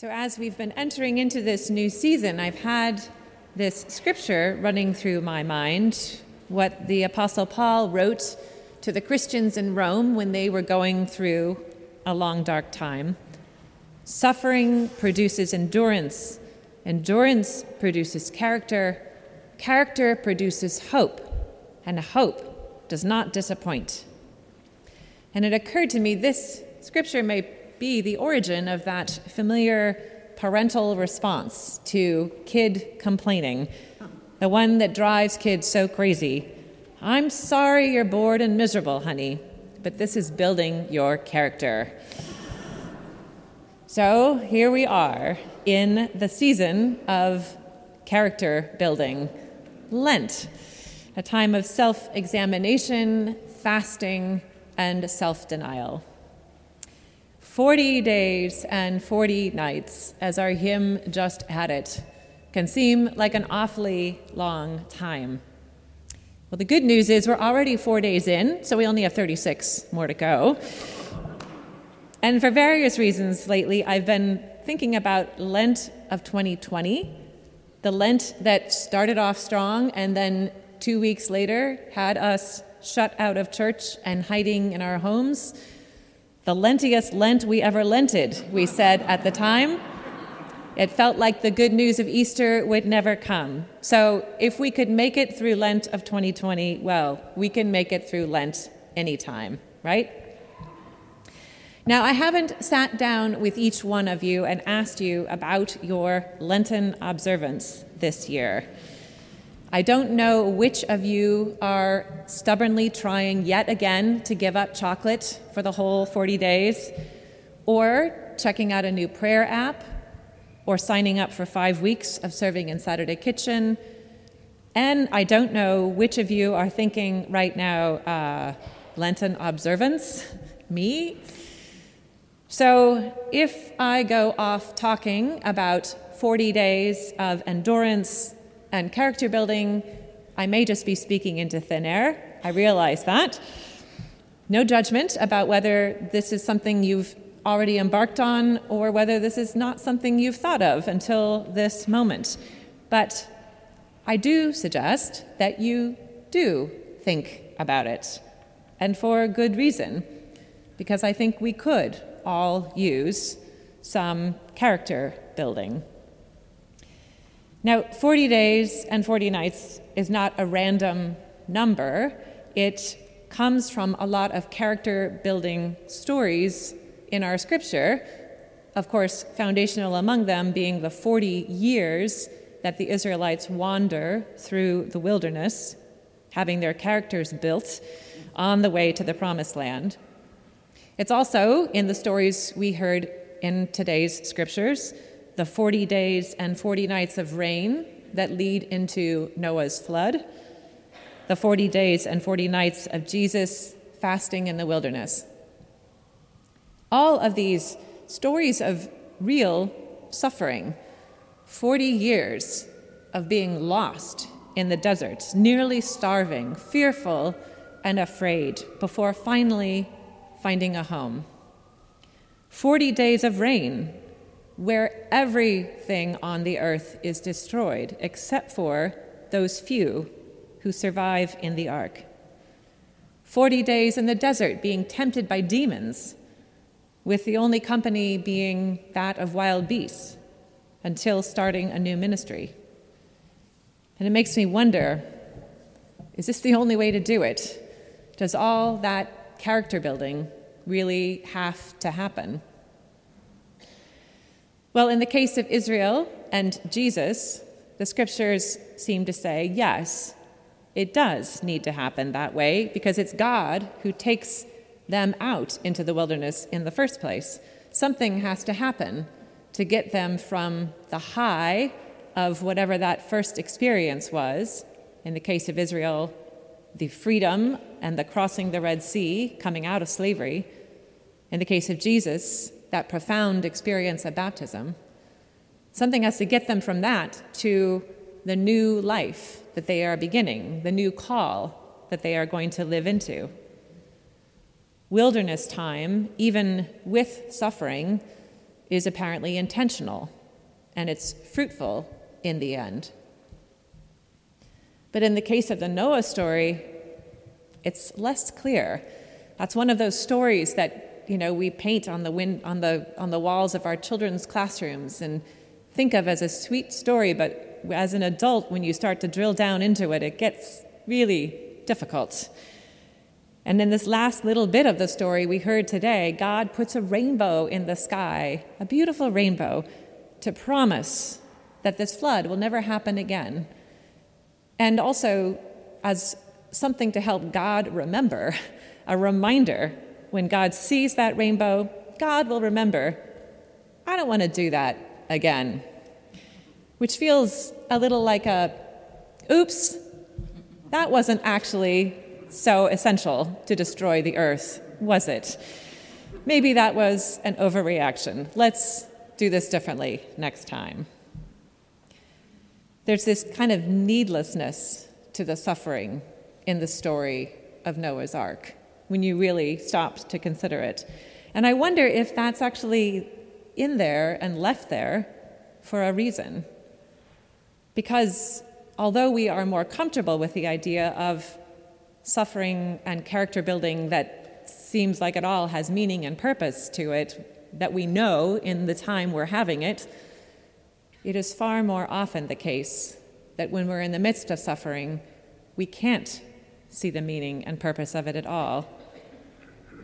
So, as we've been entering into this new season, I've had this scripture running through my mind, what the Apostle Paul wrote to the Christians in Rome when they were going through a long, dark time. Suffering produces endurance, endurance produces character, character produces hope, and hope does not disappoint. And it occurred to me this scripture may be the origin of that familiar parental response to kid complaining, the one that drives kids so crazy. I'm sorry you're bored and miserable, honey, but this is building your character. So here we are in the season of character building, Lent, a time of self examination, fasting, and self denial. 40 days and 40 nights, as our hymn just had it, can seem like an awfully long time. Well, the good news is we're already four days in, so we only have 36 more to go. And for various reasons lately, I've been thinking about Lent of 2020, the Lent that started off strong and then two weeks later had us shut out of church and hiding in our homes the lentiest Lent we ever lented, we said at the time. It felt like the good news of Easter would never come. So, if we could make it through Lent of 2020, well, we can make it through Lent anytime, right? Now, I haven't sat down with each one of you and asked you about your Lenten observance this year. I don't know which of you are stubbornly trying yet again to give up chocolate for the whole 40 days, or checking out a new prayer app, or signing up for five weeks of serving in Saturday Kitchen. And I don't know which of you are thinking right now, uh, Lenten observance, me. So if I go off talking about 40 days of endurance, and character building, I may just be speaking into thin air. I realize that. No judgment about whether this is something you've already embarked on or whether this is not something you've thought of until this moment. But I do suggest that you do think about it, and for good reason, because I think we could all use some character building. Now, 40 days and 40 nights is not a random number. It comes from a lot of character building stories in our scripture. Of course, foundational among them being the 40 years that the Israelites wander through the wilderness, having their characters built on the way to the promised land. It's also in the stories we heard in today's scriptures the 40 days and 40 nights of rain that lead into Noah's flood, the 40 days and 40 nights of Jesus fasting in the wilderness. All of these stories of real suffering, 40 years of being lost in the desert, nearly starving, fearful, and afraid before finally finding a home. 40 days of rain where everything on the earth is destroyed except for those few who survive in the ark. Forty days in the desert being tempted by demons, with the only company being that of wild beasts, until starting a new ministry. And it makes me wonder is this the only way to do it? Does all that character building really have to happen? Well, in the case of Israel and Jesus, the scriptures seem to say yes, it does need to happen that way because it's God who takes them out into the wilderness in the first place. Something has to happen to get them from the high of whatever that first experience was. In the case of Israel, the freedom and the crossing the Red Sea, coming out of slavery. In the case of Jesus, that profound experience of baptism. Something has to get them from that to the new life that they are beginning, the new call that they are going to live into. Wilderness time, even with suffering, is apparently intentional and it's fruitful in the end. But in the case of the Noah story, it's less clear. That's one of those stories that you know we paint on the win- on the on the walls of our children's classrooms and think of as a sweet story, but as an adult, when you start to drill down into it, it gets really difficult. And in this last little bit of the story we heard today, God puts a rainbow in the sky, a beautiful rainbow, to promise that this flood will never happen again. And also as something to help God remember, a reminder when God sees that rainbow, God will remember, I don't want to do that again. Which feels a little like a, oops, that wasn't actually so essential to destroy the earth, was it? Maybe that was an overreaction. Let's do this differently next time. There's this kind of needlessness to the suffering in the story of Noah's Ark when you really stop to consider it. And I wonder if that's actually in there and left there for a reason. Because although we are more comfortable with the idea of suffering and character building that seems like it all has meaning and purpose to it, that we know in the time we're having it, it is far more often the case that when we're in the midst of suffering, we can't see the meaning and purpose of it at all.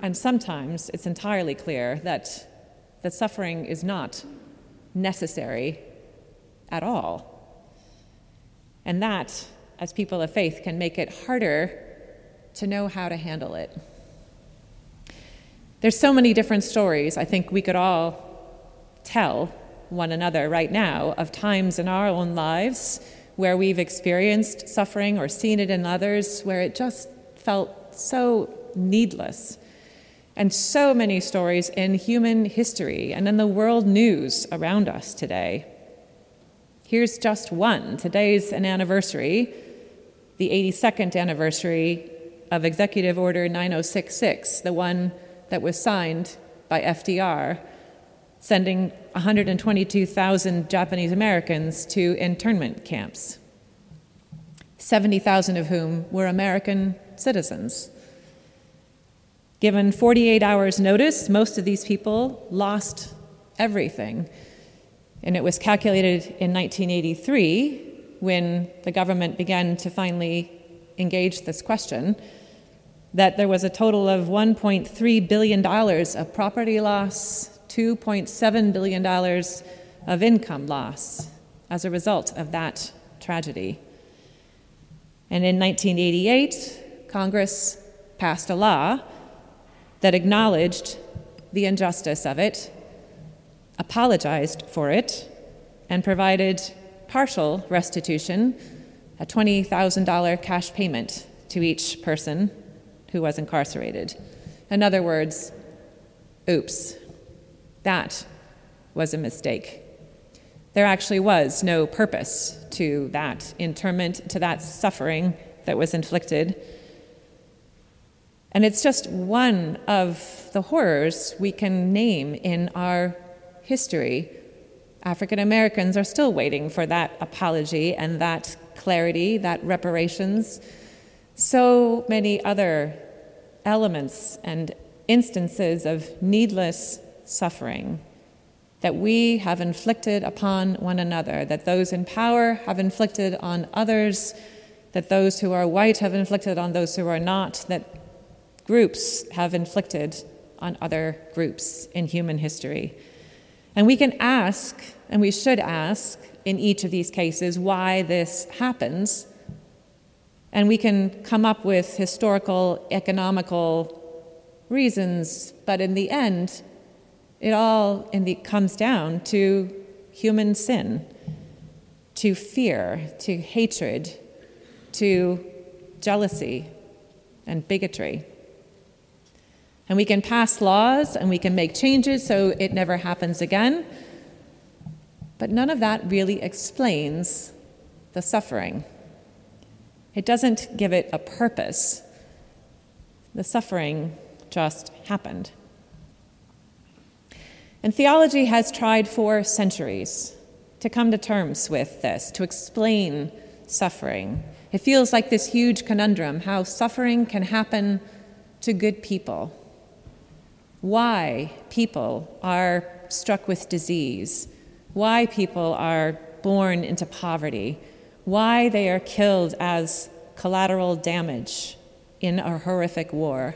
And sometimes it's entirely clear that the suffering is not necessary at all. And that, as people of faith, can make it harder to know how to handle it. There's so many different stories I think we could all tell one another right now of times in our own lives where we've experienced suffering or seen it in others where it just felt so needless. And so many stories in human history and in the world news around us today. Here's just one. Today's an anniversary, the 82nd anniversary of Executive Order 9066, the one that was signed by FDR, sending 122,000 Japanese Americans to internment camps, 70,000 of whom were American citizens. Given 48 hours' notice, most of these people lost everything. And it was calculated in 1983, when the government began to finally engage this question, that there was a total of $1.3 billion of property loss, $2.7 billion of income loss as a result of that tragedy. And in 1988, Congress passed a law that acknowledged the injustice of it, apologized for it, and provided partial restitution, a $20,000 cash payment to each person who was incarcerated. In other words, oops, that was a mistake. There actually was no purpose to that internment, to that suffering that was inflicted. And it's just one of the horrors we can name in our history. African Americans are still waiting for that apology and that clarity, that reparations so many other elements and instances of needless suffering that we have inflicted upon one another, that those in power have inflicted on others, that those who are white have inflicted on those who are not, that groups have inflicted on other groups in human history. And we can ask, and we should ask in each of these cases, why this happens and we can come up with historical, economical reasons, but in the end, it all the, comes down to human sin, to fear, to hatred, to jealousy and bigotry. And we can pass laws and we can make changes so it never happens again. But none of that really explains the suffering. It doesn't give it a purpose. The suffering just happened. And theology has tried for centuries to come to terms with this, to explain suffering. It feels like this huge conundrum how suffering can happen to good people, why people are struck with disease, why people are born into poverty, why they are killed as collateral damage in a horrific war.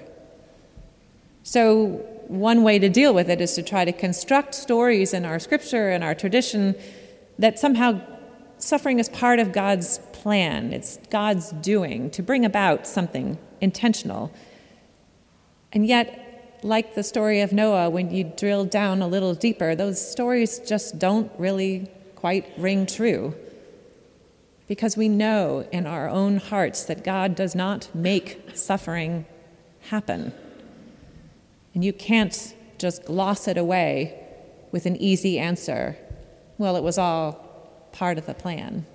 So, one way to deal with it is to try to construct stories in our scripture and our tradition that somehow suffering is part of God's plan, it's God's doing to bring about something intentional. And yet, like the story of Noah, when you drill down a little deeper, those stories just don't really quite ring true. Because we know in our own hearts that God does not make suffering happen. And you can't just gloss it away with an easy answer. Well, it was all part of the plan.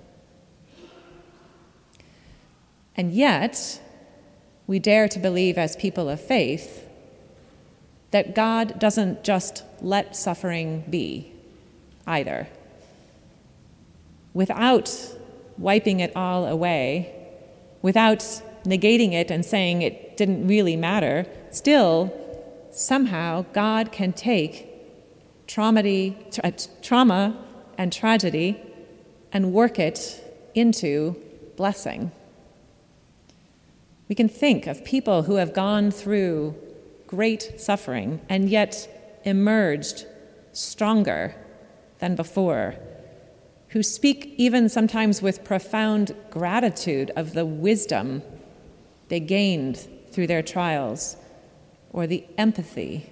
And yet, we dare to believe as people of faith that God doesn't just let suffering be either. Without wiping it all away, without negating it and saying it didn't really matter, still, somehow, God can take tra- trauma and tragedy and work it into blessing. We can think of people who have gone through great suffering and yet emerged stronger than before, who speak even sometimes with profound gratitude of the wisdom they gained through their trials, or the empathy,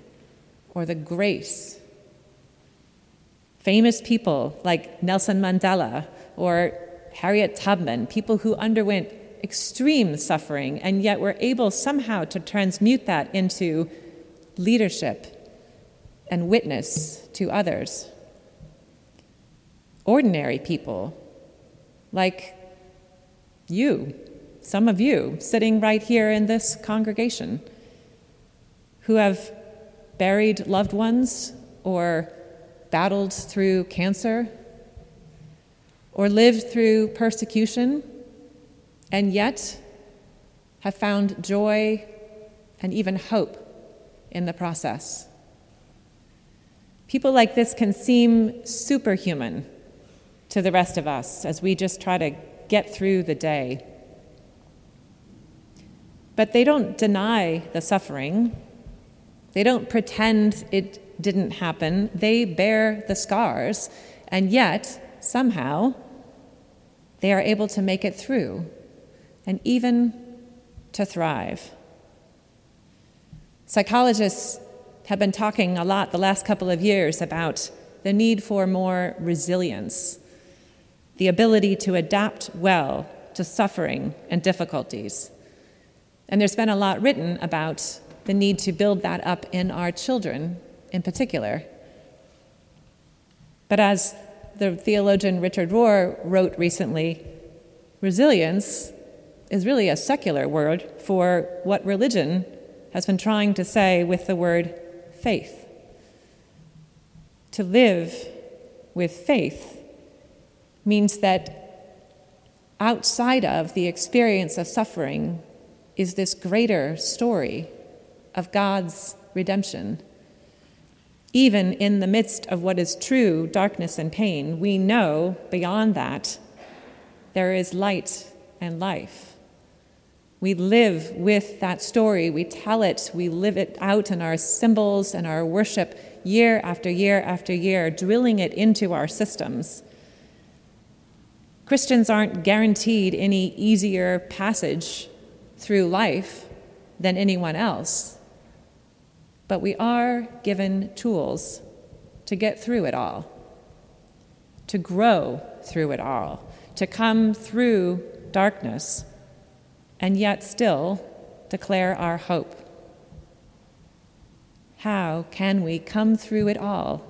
or the grace. Famous people like Nelson Mandela or Harriet Tubman, people who underwent extreme suffering, and yet we're able somehow to transmute that into leadership and witness to others. Ordinary people, like you, some of you sitting right here in this congregation, who have buried loved ones or battled through cancer or lived through persecution and yet have found joy and even hope in the process. People like this can seem superhuman to the rest of us as we just try to get through the day. But they don't deny the suffering. They don't pretend it didn't happen. They bear the scars, and yet, somehow, they are able to make it through and even to thrive. Psychologists have been talking a lot the last couple of years about the need for more resilience, the ability to adapt well to suffering and difficulties. And there's been a lot written about the need to build that up in our children in particular. But as the theologian Richard Rohr wrote recently, resilience is really a secular word for what religion has been trying to say with the word faith. To live with faith means that outside of the experience of suffering is this greater story of God's redemption. Even in the midst of what is true darkness and pain, we know beyond that there is light and life. We live with that story. We tell it. We live it out in our symbols and our worship year after year after year, drilling it into our systems. Christians aren't guaranteed any easier passage through life than anyone else, but we are given tools to get through it all, to grow through it all, to come through darkness and yet still declare our hope? How can we come through it all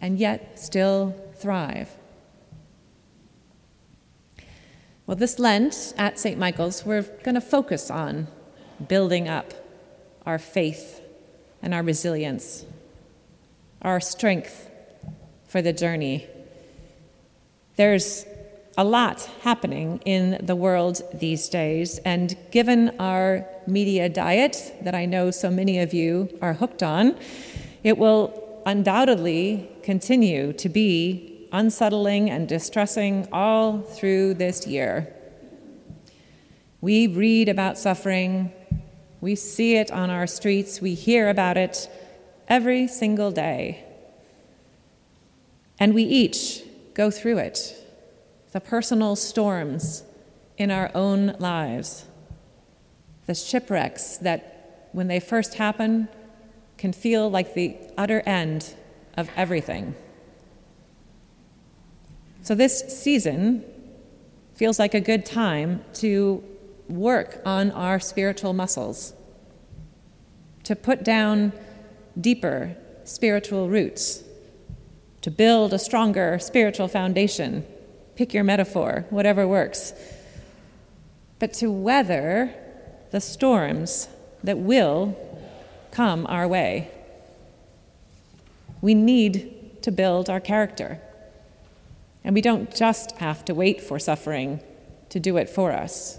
and yet still thrive? Well, this Lent at St. Michael's, we're going to focus on building up our faith and our resilience. our strength for the journey. There's a lot happening in the world these days, and given our media diet that I know so many of you are hooked on, it will undoubtedly continue to be unsettling and distressing all through this year. We read about suffering, we see it on our streets, we hear about it every single day. And we each go through it the personal storms in our own lives, the shipwrecks that, when they first happen, can feel like the utter end of everything. So, this season feels like a good time to work on our spiritual muscles, to put down deeper spiritual roots, to build a stronger spiritual foundation. Pick your metaphor, whatever works. But to weather the storms that will come our way. We need to build our character. And we don't just have to wait for suffering to do it for us.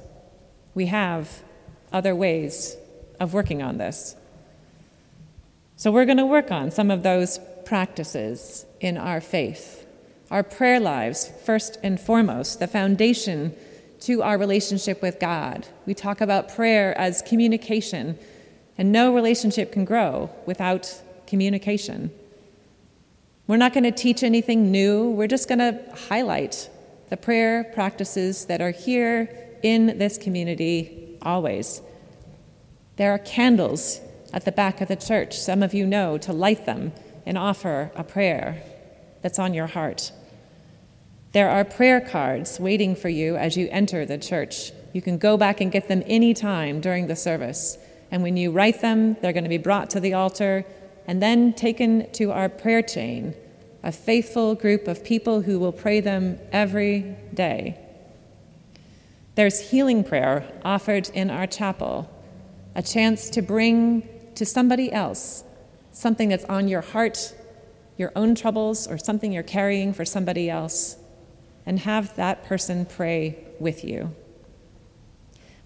We have other ways of working on this. So we're going to work on some of those practices in our faith. Our prayer lives, first and foremost, the foundation to our relationship with God. We talk about prayer as communication, and no relationship can grow without communication. We're not going to teach anything new, we're just going to highlight the prayer practices that are here in this community always. There are candles at the back of the church, some of you know, to light them and offer a prayer that's on your heart. There are prayer cards waiting for you as you enter the church. You can go back and get them anytime during the service. And when you write them, they're going to be brought to the altar and then taken to our prayer chain, a faithful group of people who will pray them every day. There's healing prayer offered in our chapel, a chance to bring to somebody else something that's on your heart, your own troubles, or something you're carrying for somebody else, and have that person pray with you.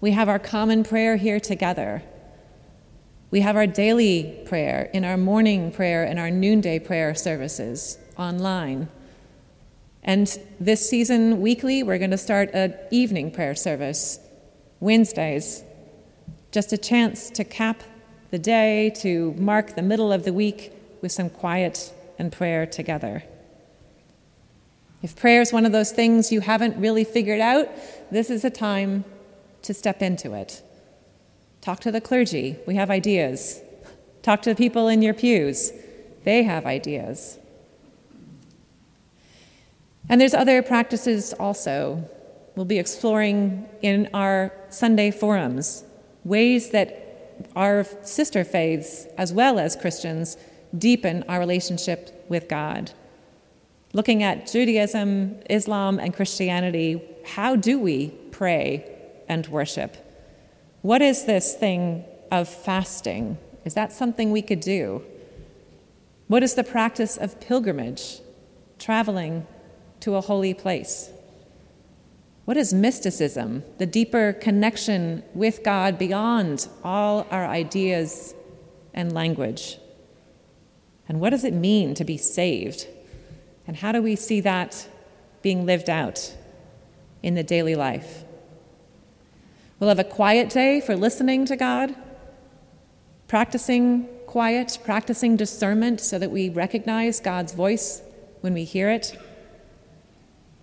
We have our common prayer here together. We have our daily prayer in our morning prayer and our noonday prayer services online. And this season, weekly, we're going to start an evening prayer service, Wednesdays. Just a chance to cap the day, to mark the middle of the week with some quiet and prayer together. If prayer is one of those things you haven't really figured out, this is a time to step into it. Talk to the clergy, we have ideas. Talk to the people in your pews, they have ideas. And there's other practices also. We'll be exploring in our Sunday forums ways that our sister faiths, as well as Christians, deepen our relationship with God. Looking at Judaism, Islam, and Christianity, how do we pray and worship? What is this thing of fasting? Is that something we could do? What is the practice of pilgrimage, traveling to a holy place? What is mysticism, the deeper connection with God beyond all our ideas and language? And what does it mean to be saved? And how do we see that being lived out in the daily life? We'll have a quiet day for listening to God, practicing quiet, practicing discernment so that we recognize God's voice when we hear it.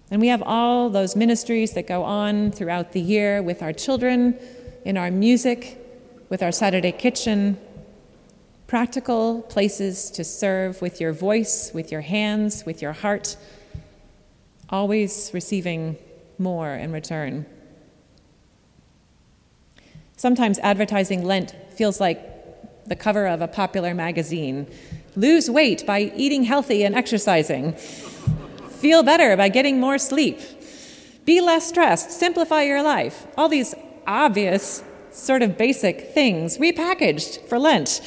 And we have all those ministries that go on throughout the year with our children, in our music, with our Saturday kitchen. Practical places to serve with your voice, with your hands, with your heart, always receiving more in return. Sometimes advertising Lent feels like the cover of a popular magazine. Lose weight by eating healthy and exercising. Feel better by getting more sleep. Be less stressed. Simplify your life. All these obvious, sort of basic things repackaged for Lent.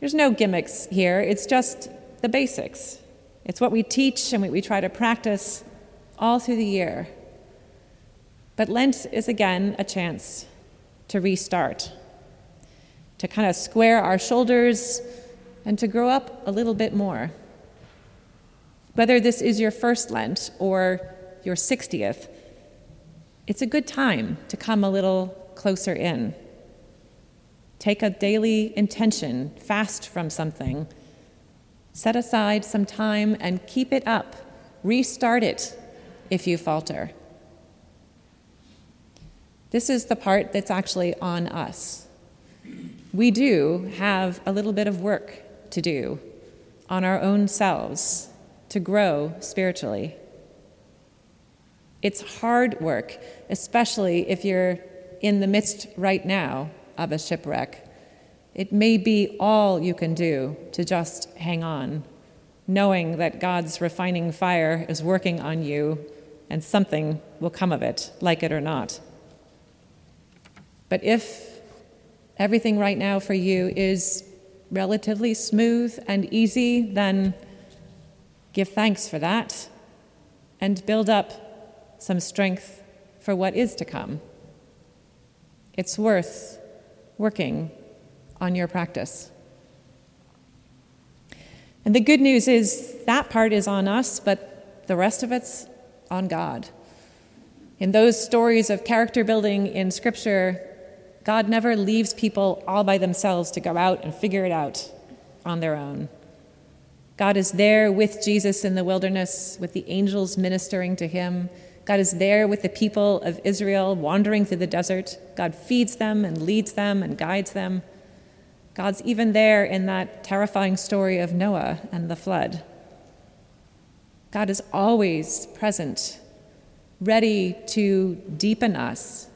There's no gimmicks here, it's just the basics. It's what we teach and what we try to practice all through the year. But Lent is again a chance to restart, to kind of square our shoulders and to grow up a little bit more. Whether this is your first Lent or your 60th, it's a good time to come a little closer in. Take a daily intention, fast from something. Set aside some time and keep it up. Restart it if you falter. This is the part that's actually on us. We do have a little bit of work to do on our own selves to grow spiritually. It's hard work, especially if you're in the midst right now of a shipwreck. It may be all you can do to just hang on, knowing that God's refining fire is working on you and something will come of it, like it or not. But if everything right now for you is relatively smooth and easy, then give thanks for that and build up some strength for what is to come. It's worth working on your practice. And the good news is that part is on us, but the rest of it's on God. In those stories of character building in Scripture, God never leaves people all by themselves to go out and figure it out on their own. God is there with Jesus in the wilderness, with the angels ministering to him. God is there with the people of Israel wandering through the desert. God feeds them and leads them and guides them. God's even there in that terrifying story of Noah and the flood. God is always present, ready to deepen us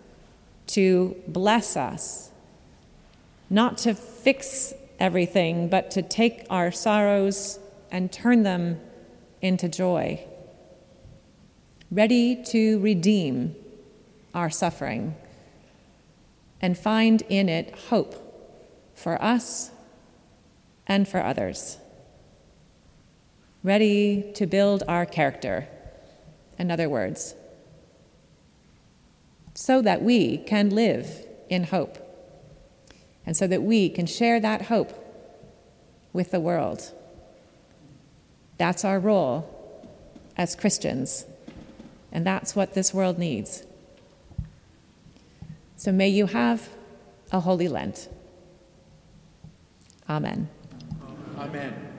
to bless us, not to fix everything, but to take our sorrows and turn them into joy, ready to redeem our suffering and find in it hope for us and for others, ready to build our character, in other words so that we can live in hope and so that we can share that hope with the world. That's our role as Christians, and that's what this world needs. So may you have a holy Lent. Amen. Amen.